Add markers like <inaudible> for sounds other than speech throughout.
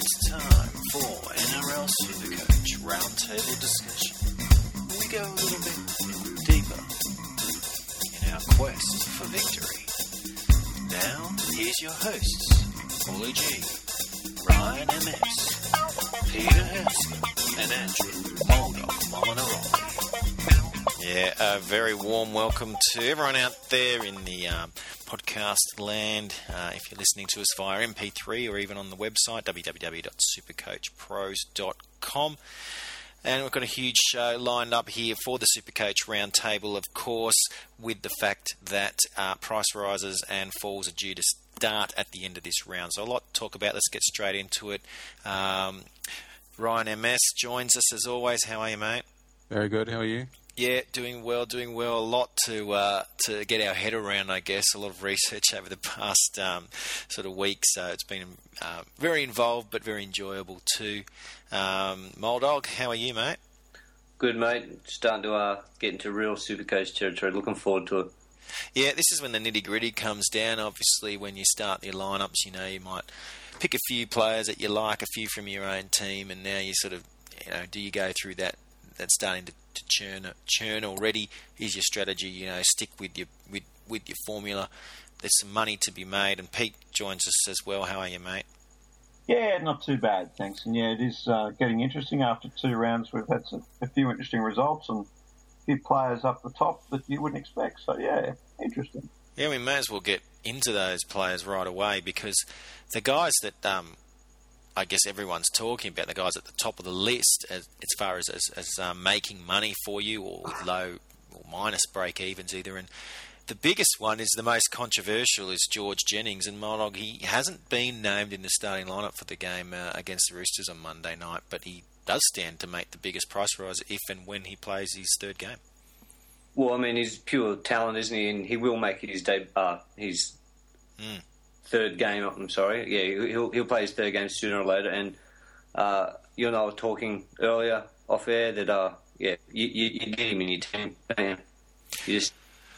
It's time for NRL Supercoach Roundtable Discussion. We go a little bit deeper in our quest for victory. Now, here's your hosts, Paulie G, Ryan MS, Peter Hurst, and Andrew Bulldog Yeah, a very warm welcome to everyone out there in the um, podcast land. Uh, if you're listening to us via MP3 or even on the website, www.supercoachpros.com. And we've got a huge show lined up here for the Supercoach Roundtable, of course, with the fact that uh, price rises and falls are due to start at the end of this round. So, a lot to talk about. Let's get straight into it. Um, Ryan MS joins us as always. How are you, mate? Very good. How are you? Yeah, doing well, doing well. A lot to uh, to get our head around, I guess. A lot of research <laughs> over the past um, sort of week, so it's been uh, very involved, but very enjoyable too. Um, Moldog, how are you, mate? Good, mate. Starting to uh, get into real Supercoach territory. Looking forward to it. Yeah, this is when the nitty gritty comes down. Obviously, when you start your lineups, you know you might pick a few players that you like, a few from your own team, and now you sort of, you know, do you go through that? That's starting to to churn churn already. Is your strategy, you know, stick with your with with your formula. There's some money to be made, and Pete joins us as well. How are you, mate? Yeah, not too bad, thanks. And yeah, it is uh, getting interesting. After two rounds, we've had some, a few interesting results and a few players up the top that you wouldn't expect. So yeah, interesting. Yeah, we may as well get into those players right away because the guys that um, I guess everyone's talking about the guys at the top of the list as, as far as as, as um, making money for you or with low or minus break evens either. And the biggest one is the most controversial is George Jennings and Monog. He hasn't been named in the starting lineup for the game uh, against the Roosters on Monday night, but he does stand to make the biggest price rise if and when he plays his third game. Well, I mean, he's pure talent, isn't he? And he will make his day, uh, his mm third game. I'm sorry. Yeah, he'll he'll play his third game sooner or later. And uh, you and I were talking earlier off air that uh, yeah, you, you, you need him in your team. You just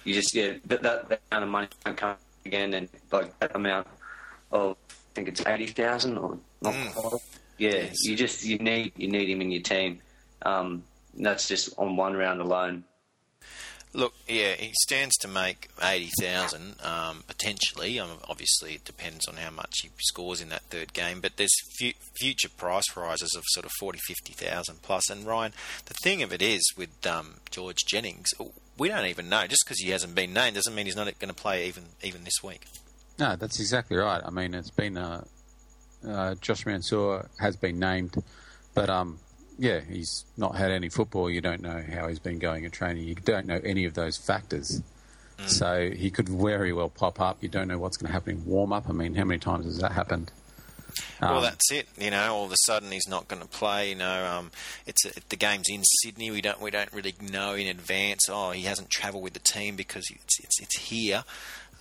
you just yeah, that, that, that amount of money won't come again, and like that amount of I think it's eighty thousand or not. Mm. Yeah, yes. you just you need you need him in your team. Um, that's just on one round alone. Look, yeah, he stands to make eighty thousand um, potentially. Um, obviously, it depends on how much he scores in that third game. But there's fu- future price rises of sort of 40, 50,000 plus. And Ryan, the thing of it is with um, George Jennings, we don't even know. Just because he hasn't been named doesn't mean he's not going to play even even this week. No, that's exactly right. I mean, it's been uh, uh, Josh Mansour has been named, but um, yeah, he's not had any football. You don't know how he's been going in training. You don't know any of those factors. Mm. So he could very well pop up. You don't know what's going to happen in warm up. I mean, how many times has that happened? Um, well, that's it. You know, all of a sudden he's not going to play. You know, um, it's a, the game's in Sydney. We don't we don't really know in advance. Oh, he hasn't travelled with the team because it's it's, it's here.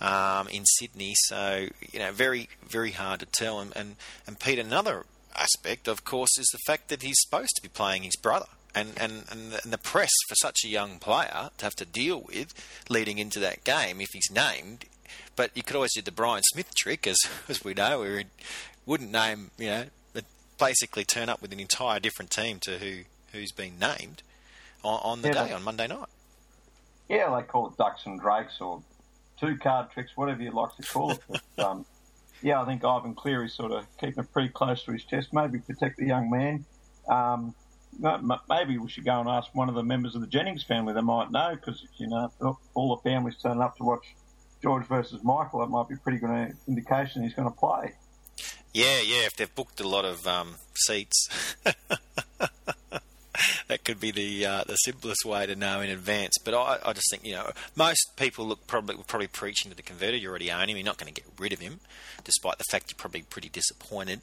Um, in Sydney, so you know, very very hard to tell. And and, and Pete, another aspect, of course, is the fact that he's supposed to be playing his brother. And, and, and, the, and the press for such a young player to have to deal with leading into that game if he's named. But you could always do the Brian Smith trick, as, <laughs> as we know, he wouldn't name, you know, basically turn up with an entire different team to who, who's been named on, on the yeah, day, on Monday night. Yeah, they call it ducks and drakes or two card tricks, whatever you like to call it. <laughs> But, um, yeah, I think Ivan Cleary's sort of keeping it pretty close to his chest. Maybe protect the young man. Um, maybe we should go and ask one of the members of the Jennings family. They might know because you know all the families turning up to watch George versus Michael. It might be a pretty good indication he's going to play. Yeah, yeah. If they've booked a lot of um, seats. <laughs> that could be the uh, the simplest way to know in advance. But I, I just think you know most people look probably probably preaching to the converter. You already own him. You're not going to get rid of him, despite the fact you're probably pretty disappointed.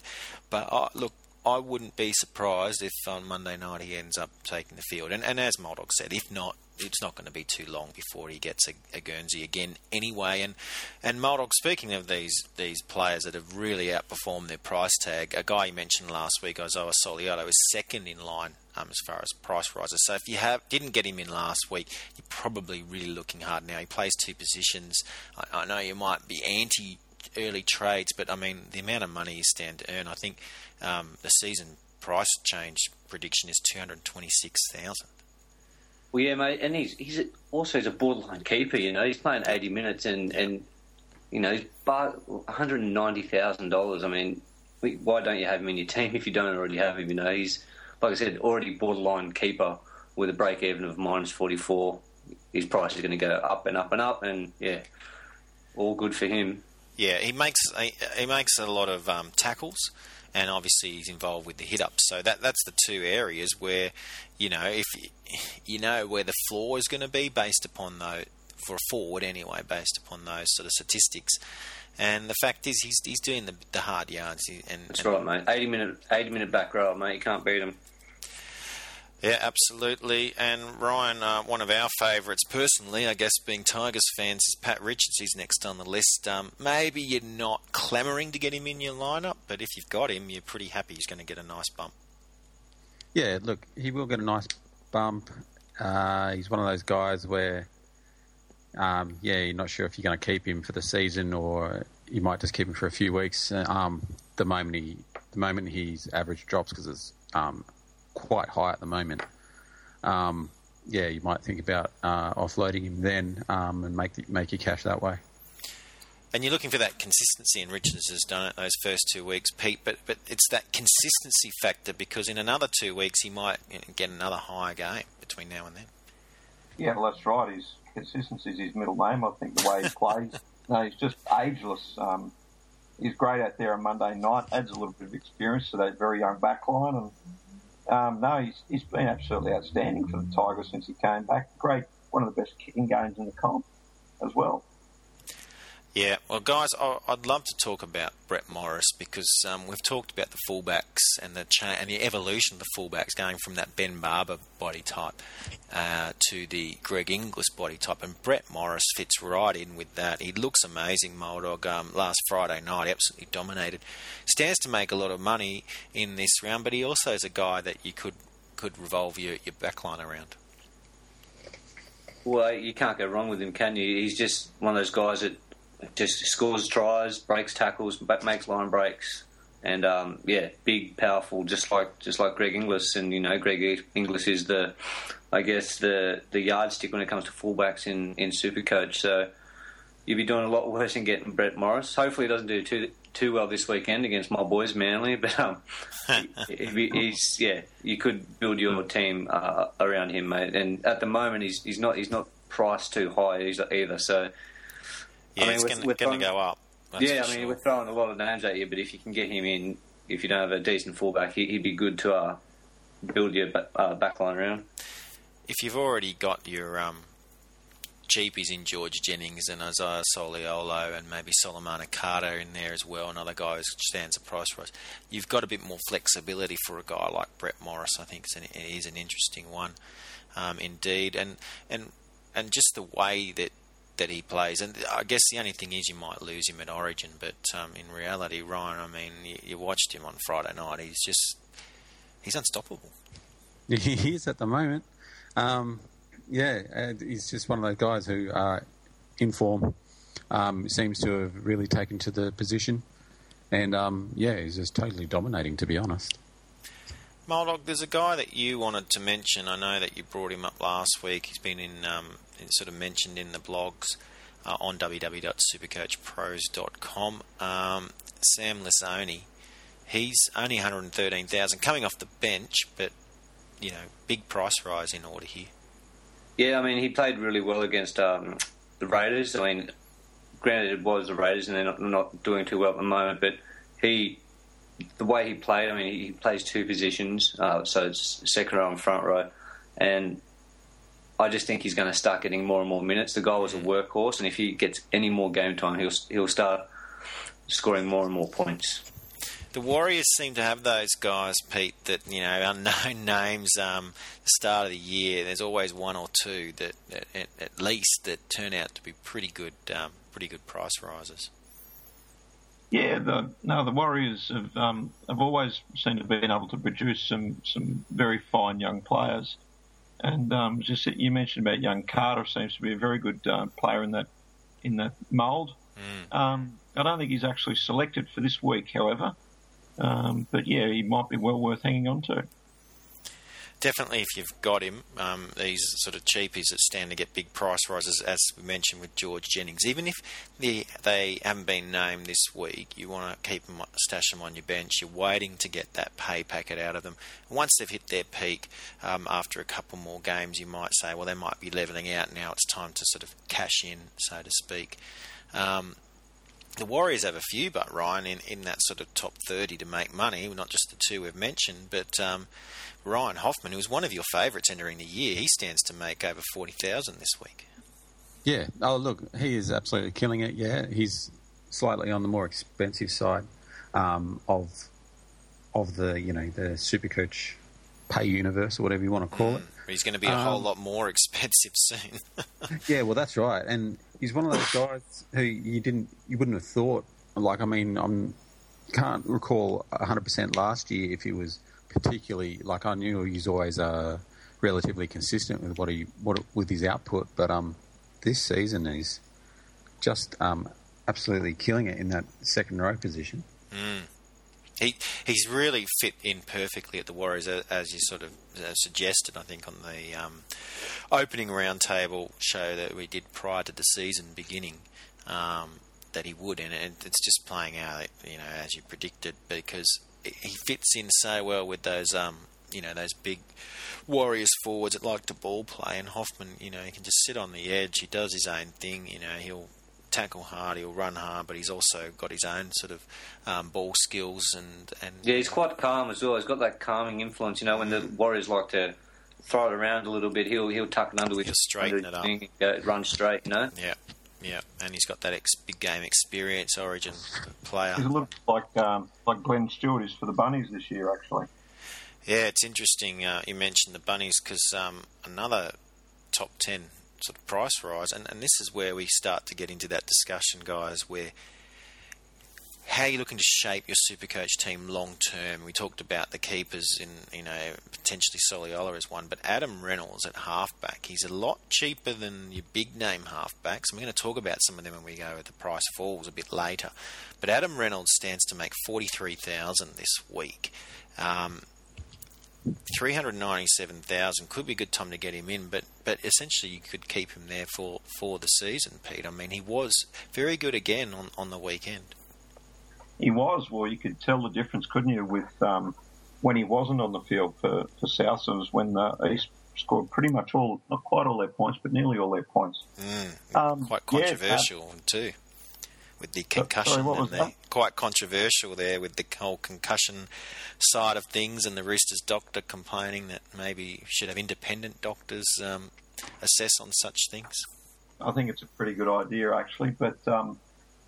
But I, look, I wouldn't be surprised if on Monday night he ends up taking the field. And, and as Moldog said, if not, it's not going to be too long before he gets a, a Guernsey again anyway. And and speaking of these these players that have really outperformed their price tag, a guy you mentioned last week, Isaiah Soliola, is second in line um, as far as price rises. So if you have didn't get him in last week, you're probably really looking hard now. He plays two positions. I, I know you might be anti early trades, but I mean the amount of money you stand to earn. I think um, the season price change prediction is two hundred twenty six thousand. Well, yeah, mate, and he's he's also he's a borderline keeper. You know, he's playing eighty minutes and and you know he's one hundred and ninety thousand dollars. I mean, why don't you have him in your team <laughs> if you don't already have him? You know, he's like I said, already borderline keeper with a break even of minus forty four. His price is going to go up and up and up, and yeah, all good for him. Yeah, he makes he, he makes a lot of um, tackles, and obviously he's involved with the hit ups. So that that's the two areas where, you know, if you know where the floor is going to be based upon though for a forward anyway, based upon those sort of statistics. And the fact is, he's he's doing the, the hard yards. And, That's and, right, mate. Eighty minute, eighty minute back row, mate. You can't beat him. Yeah, absolutely. And Ryan, uh, one of our favourites personally, I guess, being Tigers fans, is Pat Richards. He's next on the list. Um, maybe you're not clamouring to get him in your lineup, but if you've got him, you're pretty happy he's going to get a nice bump. Yeah, look, he will get a nice bump. Uh, he's one of those guys where, um, yeah, you're not sure if you're going to keep him for the season or you might just keep him for a few weeks. Um, the moment he, the moment his average drops because it's um, quite high at the moment. Um, yeah, you might think about uh, offloading him then um, and make the, make your cash that way. And you're looking for that consistency, and Richards has done it those first two weeks, Pete. But but it's that consistency factor because in another two weeks he might get another higher game between now and then. Yeah, well, that's right. His consistency is his middle name. I think the way he plays. <laughs> no, he's just ageless. Um, he's great out there on Monday night. Adds a little bit of experience to that very young back line, and um, no, he's, he's been absolutely outstanding for the Tigers since he came back. Great, one of the best kicking games in the comp as well. Yeah, well, guys, I'd love to talk about Brett Morris because um, we've talked about the fullbacks and the cha- and the evolution of the fullbacks going from that Ben Barba body type uh, to the Greg Inglis body type, and Brett Morris fits right in with that. He looks amazing, Moldog. Um, last Friday night, absolutely dominated. Stands to make a lot of money in this round, but he also is a guy that you could could revolve your your backline around. Well, you can't go wrong with him, can you? He's just one of those guys that just scores tries, breaks tackles, makes line breaks, and um, yeah, big, powerful, just like just like Greg Inglis. And you know, Greg Inglis is the, I guess the the yardstick when it comes to fullbacks in in Supercoach. So you'd be doing a lot worse than getting Brett Morris. Hopefully, he doesn't do too too well this weekend against my boys Manly. <laughs> But um, he, he's yeah, you could build your team uh, around him, mate. And at the moment, he's he's not he's not priced too high either. So yeah, I mean, it's going to go up. yeah, I mean, sure. we're throwing a lot of names at you, but if you can get him in, if you don't have a decent fullback, he'd be good to uh, build your uh, backline around. If you've already got your um, cheapies in George Jennings and Isaiah Soliola and maybe Solomon Kata in there as well, another guy who stands a price rise, you've got a bit more flexibility for a guy like Brett Morris. I think it's an, it is an interesting one, um, indeed, and and and just the way that that he plays. And I guess the only thing is you might lose him at Origin, but um, in reality, Ryan, I mean, you, you, watched him on Friday night. He's just he's unstoppable. <laughs> He is at the moment. Um, yeah, he's just one of those guys who are in form. Um, seems to have really taken to the position, and um, yeah, he's just totally dominating. To be honest. Moldog, there's a guy that you wanted to mention. I know that you brought him up last week. He's been in, um, sort of mentioned in the blogs uh, on www.supercoachpros.com. Um, Sam Lisone. He's only 113,000, coming off the bench, but you know, big price rise in order here. Yeah, I mean, he played really well against um, the Raiders. I mean, granted, it was the Raiders, and they're not, not doing too well at the moment, but he the way he played, I mean, he plays two positions, uh, so it's second row and front row, and I just think he's going to start getting more and more minutes. The guy was a workhorse, and if he gets any more game time, he'll he'll start scoring more and more points. The Warriors seem to have those guys, Pete, that you know unknown <laughs> names. Um, the start of the year, there's always one or two that, at, at least, that turn out to be pretty good, um, pretty good price rises. Yeah, the, no, the Warriors have um, have always seemed to be able to produce some some very fine young players, and um, just you mentioned about young Kata seems to be a very good uh, player in that in that mould. Um, I don't think he's actually selected for this week, however. Um, but yeah, he might be well worth hanging on to. Definitely, if you've got him, um, these sort of cheapies that stand to get big price rises, as we mentioned with George Jennings. Even if the, they haven't been named this week, you want to keep them, stash them on your bench. You're waiting to get that pay packet out of them. Once they've hit their peak, um, after a couple more games, you might say, well, they might be levelling out now. It's time to sort of cash in, so to speak. Um, the Warriors have a few, but Ryan in, in that sort of top thirty to make money. Not just the two we've mentioned, but um, Ryan Hoffman, who was one of your favourites entering the year, he stands to make over forty thousand this week. Yeah. Oh, look, he is absolutely killing it. Yeah, he's slightly on the more expensive side um, of of the you know the Supercoach pay universe or whatever you want to call it. He's going to be a whole lot more expensive soon. <laughs> yeah, well, that's right, and he's one of those guys who you didn't, you wouldn't have thought. Like, I mean, I'm can't recall 100 percent last year if he was particularly like I knew he's always uh, relatively consistent with what he what with his output, but um, this season he's just um, absolutely killing it in that second row position. Mm. He he's really fit in perfectly at the Warriors, as you sort of uh, suggested. I think on the um, opening roundtable show that we did prior to the season beginning, um, that he would, and it's just playing out, you know, as you predicted, because he fits in so well with those, um, you know, those big Warriors forwards that like to ball play. And Hoffman, you know, he can just sit on the edge. He does his own thing. You know, he'll tackle hard, he'll run hard, but he's also got his own sort of um, ball skills and, and yeah, he's quite calm as well. He's got that calming influence. You know, when the Warriors like to throw it around a little bit, he'll he'll tuck it under with just straighten it up, go, run straight. You know. Yeah. Yeah, and he's got that ex- big game experience, Origin player. He's a little like um, like Glenn Stewart is for the Bunnies this year, actually. Yeah, it's interesting. Uh, you mentioned the Bunnies because um, another top ten sort of price rise, and, and this is where we start to get into that discussion, guys, where how are you looking to shape your Supercoach team long term? We talked about the keepers in, you know, potentially Soliola is one, but Adam Reynolds at halfback, he's a lot cheaper than your big name halfbacks. I'm going to talk about some of them when we go with the price falls a bit later. But Adam Reynolds stands to make 43000 this week. Um, 397,000 could be a good time to get him in, but but essentially you could keep him there for, for the season, Pete. I mean, he was very good again on, on the weekend. He was. Well, you could tell the difference, couldn't you, with um, when he wasn't on the field for, for South, was when the East scored pretty much all, not quite all their points, but nearly all their points. Mm, um, quite controversial, yeah, uh, too with the concussion. Sorry, and the, quite controversial there with the whole concussion side of things, and the Roosters doctor complaining that maybe should have independent doctors um, assess on such things. I think it's a pretty good idea, actually. But um,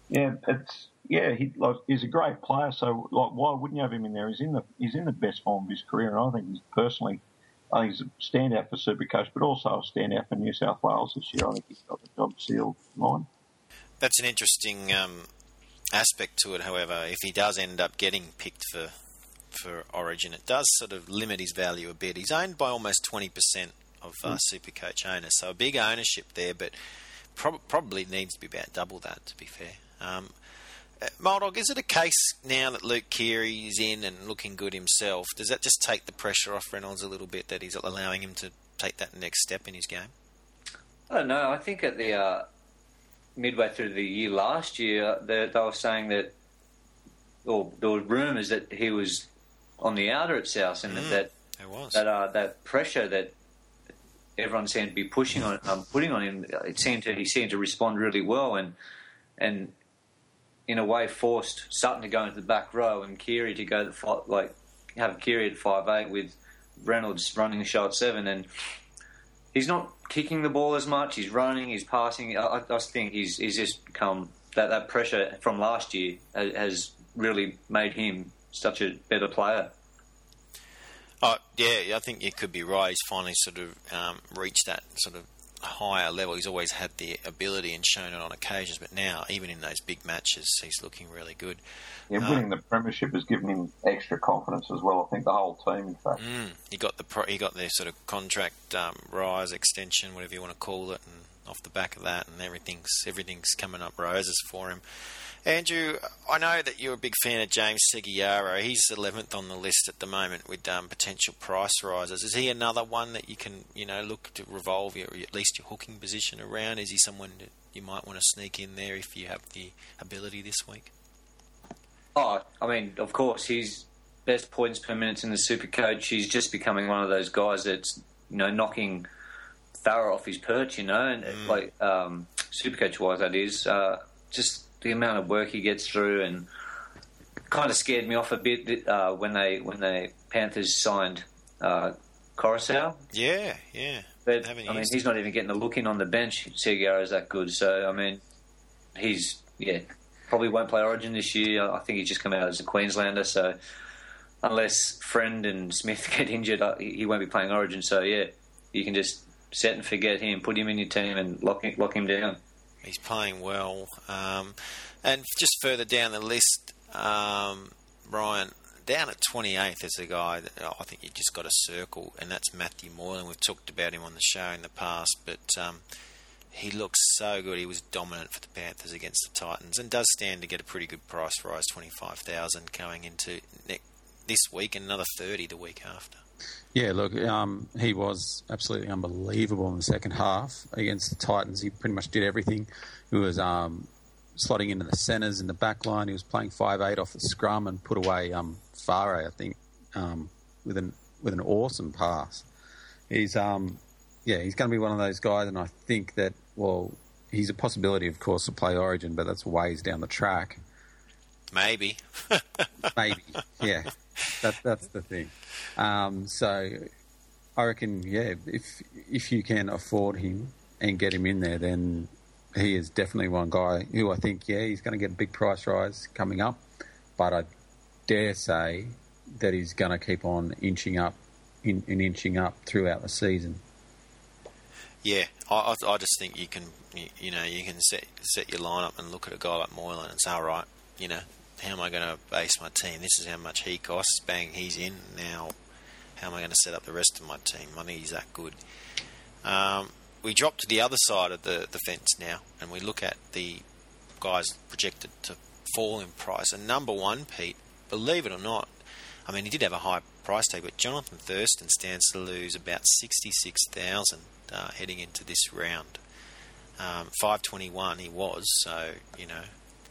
yeah, it's yeah, he, like, he's a great player. So like, why wouldn't you have him in there? He's in the he's in the best form of his career, and I think he's personally. I think he's a standout for Supercoach, but also a standout for New South Wales this year. I think he's got the job sealed line. That's an interesting um, aspect to it. However, if he does end up getting picked for for Origin, it does sort of limit his value a bit. He's owned by almost twenty percent of uh, mm. Supercoach owners, so a big ownership there, but prob- probably needs to be about double that. To be fair. Um, uh, Moldog, is it a case now that Luke Keary is in and looking good himself? Does that just take the pressure off Reynolds a little bit that he's allowing him to take that next step in his game? I don't know. I think at the uh, midway through the year last year, they, they were saying that, or there were rumours that he was on the outer at South, and mm, that that uh, that pressure that everyone seemed to be pushing on, um, putting on him, it seemed to he seemed to respond really well, and and in a way forced Sutton to go into the back row and Keary to go the like have Keary at five eight with Reynolds running the show at seven, and he's not kicking the ball as much. He's running, he's passing. I, I think he's he's just come that that pressure from last year has really made him such a better player. Oh yeah, I think you could be right. He's finally sort of um, reached that sort of higher level. He's always had the ability and shown it on occasions, but now even in those big matches, he's looking really good. Yeah, winning um, the premiership has given him extra confidence as well. I think the whole team, in fact. Mm, he got the pro, he got the sort of contract um, rise extension, whatever you want to call it, and off the back of that, and everything's everything's coming up roses for him. Andrew, I know that you're a big fan of James Segeyaro. He's 11th on the list at the moment with um, potential price rises. Is he another one that you can, you know, look to revolve your, at least your hooking position around? Is he someone that you might want to sneak in there if you have the ability this week? Oh, I mean, of course, he's best points per minute in the Super Coach. He's just becoming one of those guys that's, you know, knocking Farah off his perch, you know, and mm. like um, Super Coach wise, that is. Uh, just the amount of work he gets through, and kind of scared me off a bit uh, when they when the Panthers signed uh, Koroisau. Yeah, yeah. But I mean, he's not even getting a look in on the bench. Segeyaro is that good, so I mean, he's yeah probably won't play Origin this year. I think he's just come out as a Queenslander, so unless Friend and Smith <laughs> get injured, uh, he won't be playing Origin. So yeah, you can just set and forget him, put him in your team, and lock lock him down. He's playing well. Um, and just further down the list, um, Ryan, down at 28th is a guy that I think you just got to circle, and that's Matthew Moylan. We've talked about him on the show in the past, but um, he looks so good. He was dominant for the Panthers against the Titans, and does stand to get a pretty good price rise, 25,000 going into this week, and another 30 the week after. Yeah, look, um, he was absolutely unbelievable in the second half against the Titans. He pretty much did everything. He was um, slotting into the centres in the back line. He was playing five eight off the scrum and put away um, Farah, I think, um, with an with an awesome pass. He's um, yeah, he's going to be one of those guys, and I think that well, he's a possibility, of course, to play Origin, but that's ways down the track. Maybe. <laughs> Maybe, yeah. That, that's the thing. Um, so I reckon, yeah, if if you can afford him and get him in there, then he is definitely one guy who I think, yeah, he's going to get a big price rise coming up. But I dare say that he's going to keep on inching up, in, in inching up throughout the season. Yeah, I, I just think you can, you, you know, you can set set your lineup and look at a guy like Moylan and say, all right, you know, how am I going to base my team? This is how much he costs. Bang, he's in. Now, how am I going to set up the rest of my team? I think he's that good. Um, we drop to the other side of the, the fence now, and we look at the guys projected to fall in price. And number one, Pete, believe it or not, I mean, he did have a high price tag, but Jonathan Thurston stands to lose about 66000 uh, heading into this round. Um, 521 he was, so, you know,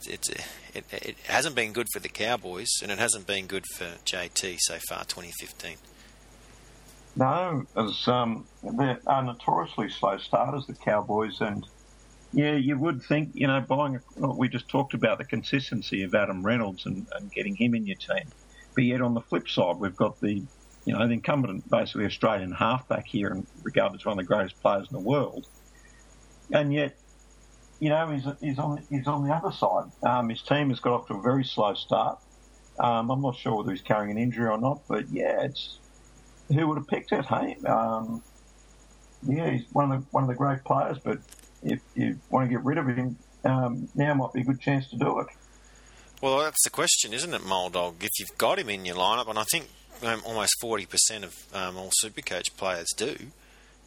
it's it, it hasn't been good for the Cowboys, and it hasn't been good for JT so far, 2015. No, as um, they are notoriously slow starters, the Cowboys, and yeah, you would think you know buying. We just talked about the consistency of Adam Reynolds and, and getting him in your team, but yet on the flip side, we've got the you know the incumbent, basically Australian halfback here, and regarded as one of the greatest players in the world, and yet you know, he's, he's on he's on the other side. Um, his team has got off to a very slow start. Um, I'm not sure whether he's carrying an injury or not, but yeah, it's who would have picked it? Hey, um, yeah, he's one of the one of the great players. But if you want to get rid of him, um, now might be a good chance to do it. Well, that's the question, isn't it, Moldog? If you've got him in your lineup, and I think um, almost forty percent of um, all Supercoach players do,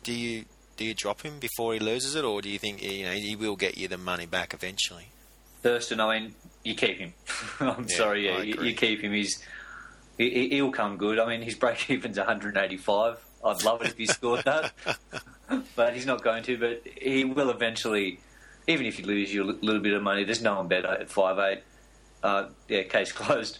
do you do you drop him before he loses it, or do you think you know he will get you the money back eventually? Thurston, I mean, you keep him. <laughs> I'm yeah, sorry, yeah, you, you, keep him. He's he, will come good. I mean, his <laughs> break even's 185. I'd love it if he scored that, <laughs> but he's not going to. But he will eventually. Even if you lose you a little bit of money, there's no one better at five eight. Uh, yeah, case closed.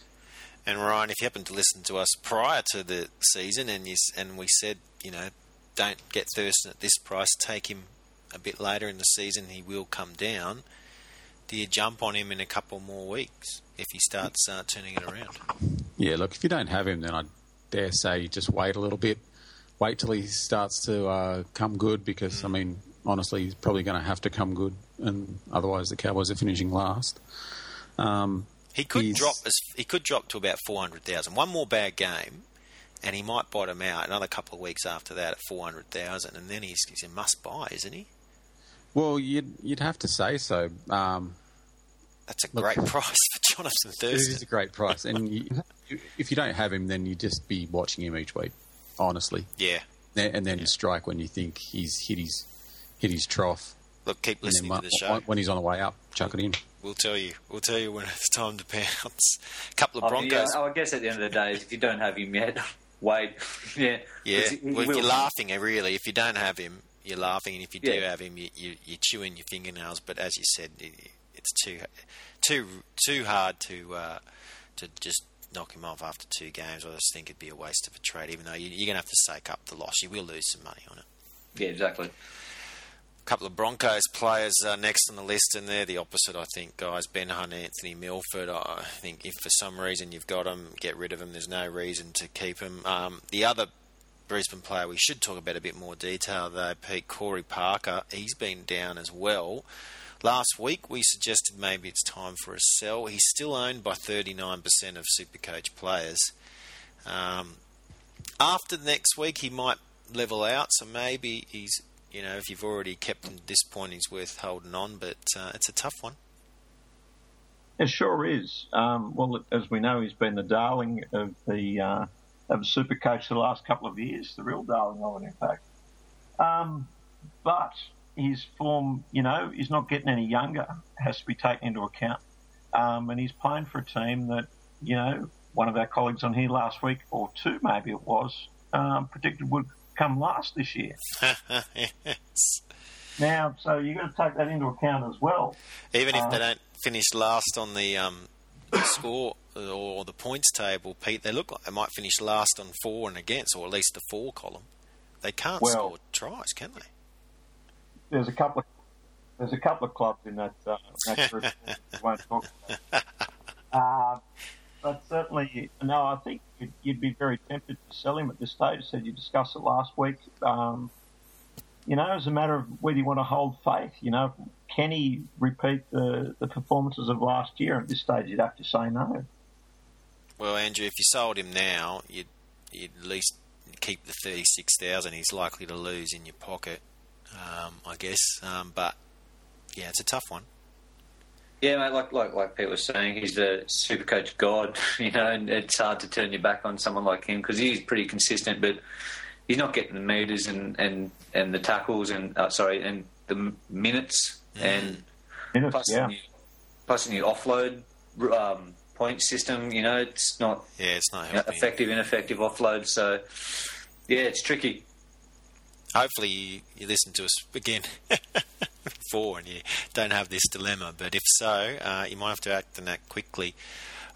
And Ryan, if you happen to listen to us prior to the season, and you, and we said, you know, don't get Thurston at this price, take him a bit later in the season, he will come down. Do you jump on him in a couple more weeks if he starts uh, turning it around? Yeah, look, if you don't have him, then I dare say you just wait a little bit. Wait till he starts to uh, come good because, mm. I mean, honestly, he's probably going to have to come good, and otherwise the Cowboys are finishing last. Um, he could drop he could drop to about four hundred thousand. One more bad game, and he might bottom out another couple of weeks after that at four hundred thousand, and then he's, he's a must buy, isn't he? Well, you'd you'd have to say so. Um, That's a great price for Jonathan Thurston. It is a great price, and <laughs> you, if you don't have him, then you just be watching him each week. Honestly, yeah, and then yeah. strike when you think he's hit his hit his trough. Look, keep listening and to the show. when, when he's on the way up, chuck it in. We'll tell you. We'll tell you when it's time to pounce. A couple of Oh, Broncos. yeah, I guess at the end of the day, if you don't have him yet, <laughs> wait. <laughs> yeah. Yeah, 'Cause he- he well, if you're laughing, eh, really, if you don't have him, you're laughing, and if you do Yeah. have him, you, you, you're chewing your fingernails. But as you said, it, it's too too too hard to uh, to just knock him off after two games. I just think it'd be a waste of a trade, even though you, you're going to have to sake up the loss. You will lose some money on it. Yeah, exactly. A couple of Broncos players uh, next on the list, and they're the opposite, I think, guys. Ben Hunt, Anthony Milford. I think if for some reason you've got them, get rid of them. There's no reason to keep them. Um, the other Brisbane player we should talk about a bit more detail, though, Pete Corey Parker. He's been down as well. Last week we suggested maybe it's time for a sell. He's still owned by 39% of Supercoach players. Um, after next week, he might level out, so maybe he's you know, if you've already kept him at this point, he's worth holding on, but uh, it's a tough one. It sure is. Um, well, as we know, he's been the darling of the uh, of Supercoach the last couple of years, the real darling of it, in fact. Um, but his form, you know, is not getting any younger. Has to be taken into account. Um, and he's playing for a team that, you know, one of our colleagues on here last week, or two maybe it was, um, predicted would come last this year. <laughs> yes. Now, so you've got to take that into account as well. Even if Uh, they don't finish last on the um, score or the points table, Pete, they look like they might finish last on for and against, or at least the for column. They can't Well- score tries, can they? There's a couple of there's a couple of clubs in that, uh, that group. we <laughs> won't talk about. Uh, but certainly, no, I think you'd, you'd be very tempted to sell him at this stage. I said you discussed it last week. Um, you know, as a matter of whether you want to hold faith, you know, can he repeat the, the performances of last year? At this stage, you'd have to say no. Well, Andrew, if you sold him now, you'd, you'd at least keep the thirty-six thousand. He's likely to lose in your pocket, um, I guess. Um, but yeah, it's a tough one. Yeah, mate, like like like Pete was saying, he's the super coach god, <laughs> you know, and it's hard to turn your back on someone like him because he's pretty consistent, but he's not getting the meters and and and the tackles and uh, sorry and the m- minutes and Minutes, plus yeah. the new, plus the new offload um, point system. You know, it's not Yeah, it's not you know, effective, ineffective offload. So yeah, it's tricky. Hopefully you, you listen to us again <laughs> before and you don't have this dilemma. But if so, uh, you might have to act on that quickly.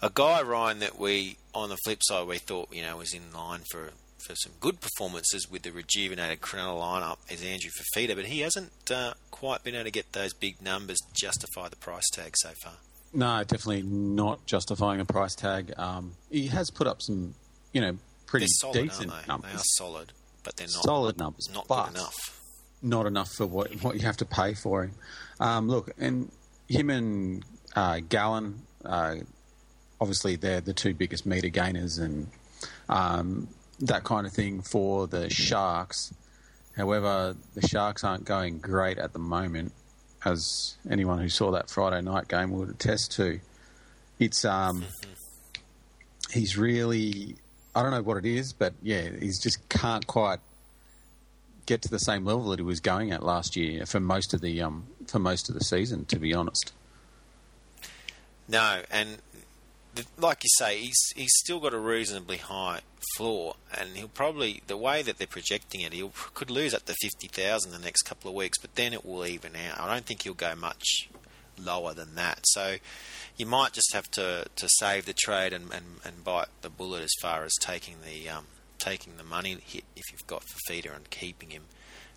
A guy, Ryan, that we, on the flip side, we thought you know was in line for for some good performances with the rejuvenated Cronulla lineup is Andrew Fifita, but he hasn't uh, quite been able to get those big numbers to justify the price tag so far. No, definitely not justifying a price tag. Um, he has put up some, you know, pretty solid, decent aren't they? numbers. They are solid, but they're not Solid numbers, not but good enough. not enough for what what you have to pay for him. Um, look, and him and uh, Gallen, uh, obviously they're the two biggest meter gainers and um, that kind of thing for the Sharks. However, the Sharks aren't going great at the moment, as anyone who saw that Friday night game would attest to. It's um, he's really I don't know what it is, but yeah, he's just can't quite get to the same level that he was going at last year for most of the um for most of the season. To be honest, No, and th- like you say, he's he's still got a reasonably high floor, and he'll probably the way that they're projecting it, he could lose up to fifty thousand the next couple of weeks, but then it will even out. I don't think he'll go much lower than that. So you might just have to, to save the trade and, and, and bite the bullet as far as taking the um, taking the money hit if you've got Fifita and keeping him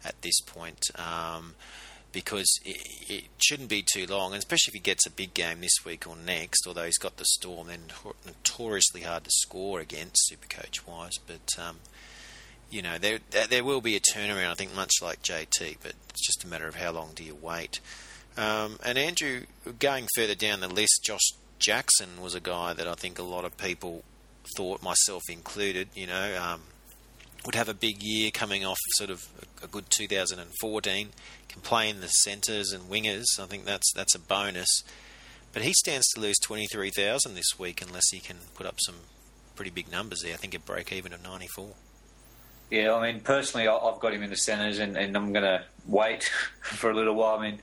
at this point. Um, because it, it shouldn't be too long, and especially if he gets a big game this week or next. Although he's got the Storm, then notoriously hard to score against Supercoach wise. But um, you know there there will be a turnaround. I think much like JT, but it's just a matter of how long do you wait. Um, and Andrew, going further down the list, Josh Jackson was a guy that I think a lot of people thought, myself included, you know, um, would have a big year coming off sort of a, good 2014. Can play in the centres and wingers. I think that's that's a bonus. But he stands to lose 23,000 this week unless he can put up some pretty big numbers there. I think a break even of 94. Yeah, I mean, personally, I've got him in the centres, and, and I'm going to wait <laughs> for a little while. I mean,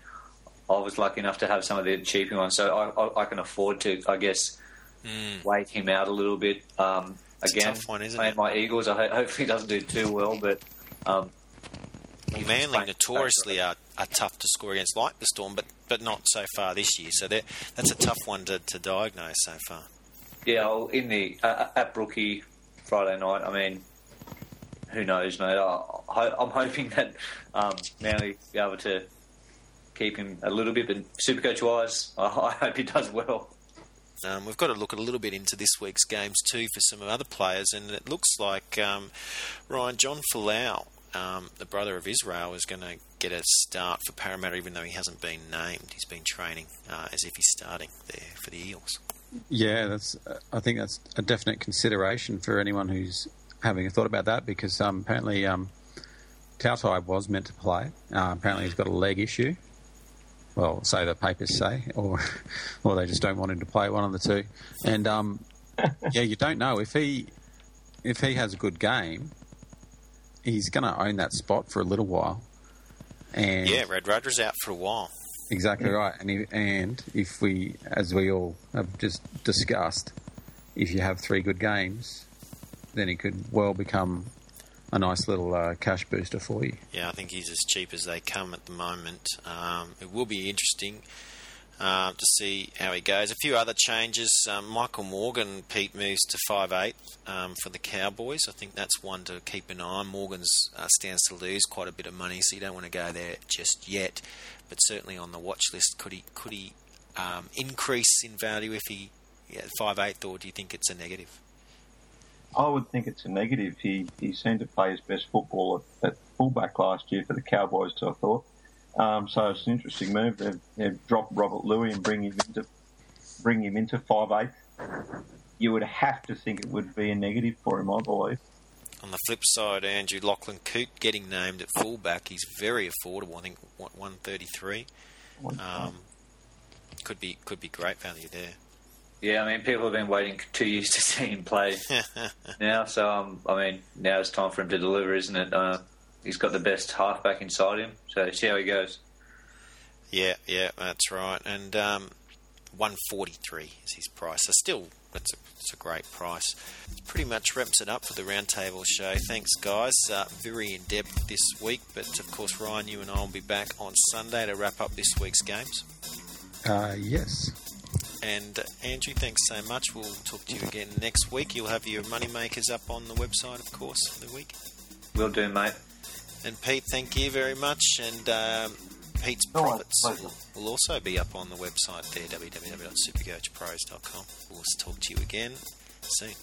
I was lucky enough to have some of the cheaper ones, so I, I, I can afford to, I guess, wait him out a little bit. Um, again, one, playing it? my Eagles, I ho- hopefully he doesn't do too well, but um, Well, Manly notoriously are, are tough to score against, like the Storm, but but not so far this year. So that's a tough one to, to diagnose so far. Yeah, well, in the uh, at Brookie Friday night. I mean, who knows, mate? I, I'm hoping that um, Manly be able to keep him a little bit, but Supercoach wise, I, <laughs> I hope he does well. Um, we've got to look a little bit into this week's games too for some other players, and it looks like um, Ryan John Folau, um, the brother of Israel, is going to get a start for Parramatta, even though he hasn't been named. He's been training uh, as if he's starting there for the Eels. Yeah, that's. Uh, I think that's a definite consideration for anyone who's having a thought about that because um, apparently um, Toutai was meant to play. Uh, apparently, he's got a leg issue. Well, say the papers say, or or they just don't want him to play. One of the two. And um, yeah, you don't know if he if he has a good game, he's going to own that spot for a little while. And Yeah, Radradra's out for a while. Exactly right. And if, and if we, as we all have just discussed, if you have three good games, then he could well become a nice little uh, cash booster for you. Yeah, I think he's as cheap as they come at the moment. Um, it will be interesting uh, to see how he goes. A few other changes. Um, Michael Morgan, Pete moves to five eight um, for the Cowboys. I think that's one to keep an eye on. Morgan's uh, stands to lose quite a bit of money, so you don't want to go there just yet. But certainly on the watch list, could he could he um, increase in value if he yeah, five eight, or do you think it's a negative? I would think it's a negative. He he seemed to play his best football at, at fullback last year for the Cowboys. I thought. Um, so it's an interesting move. They've, they've dropped Robert Lui and bring him into bring him into five eight. You would have to think it would be a negative for him, I believe. On the flip side, Andrew Lachlan Coote getting named at fullback. He's very affordable. I think one thirty three. Um, could be could be great value there. Yeah, I mean, people have been waiting <laughs> two years to see him play <laughs> now, so um, I mean, now it's time for him to deliver, isn't it? Uh, he's got the best halfback inside him, so see how he goes. yeah, yeah, that's right. And um, one forty three is his price. So still, that's a, it's a great price. It pretty much wraps it up for the roundtable show. Thanks, guys. Uh, very in depth this week, but of course, Ryan, you and I will be back on Sunday to wrap up this week's games. Uh, yes. And uh, Andrew, thanks so much. We'll talk to you again next week. You'll have your money makers up on the website, of course, for the week. Will do, mate. And Pete, thank you very much. And um, Pete's All right, profits pleasure. will, will also be up on the website there, www.supercoachpros.com. We'll talk to you again soon.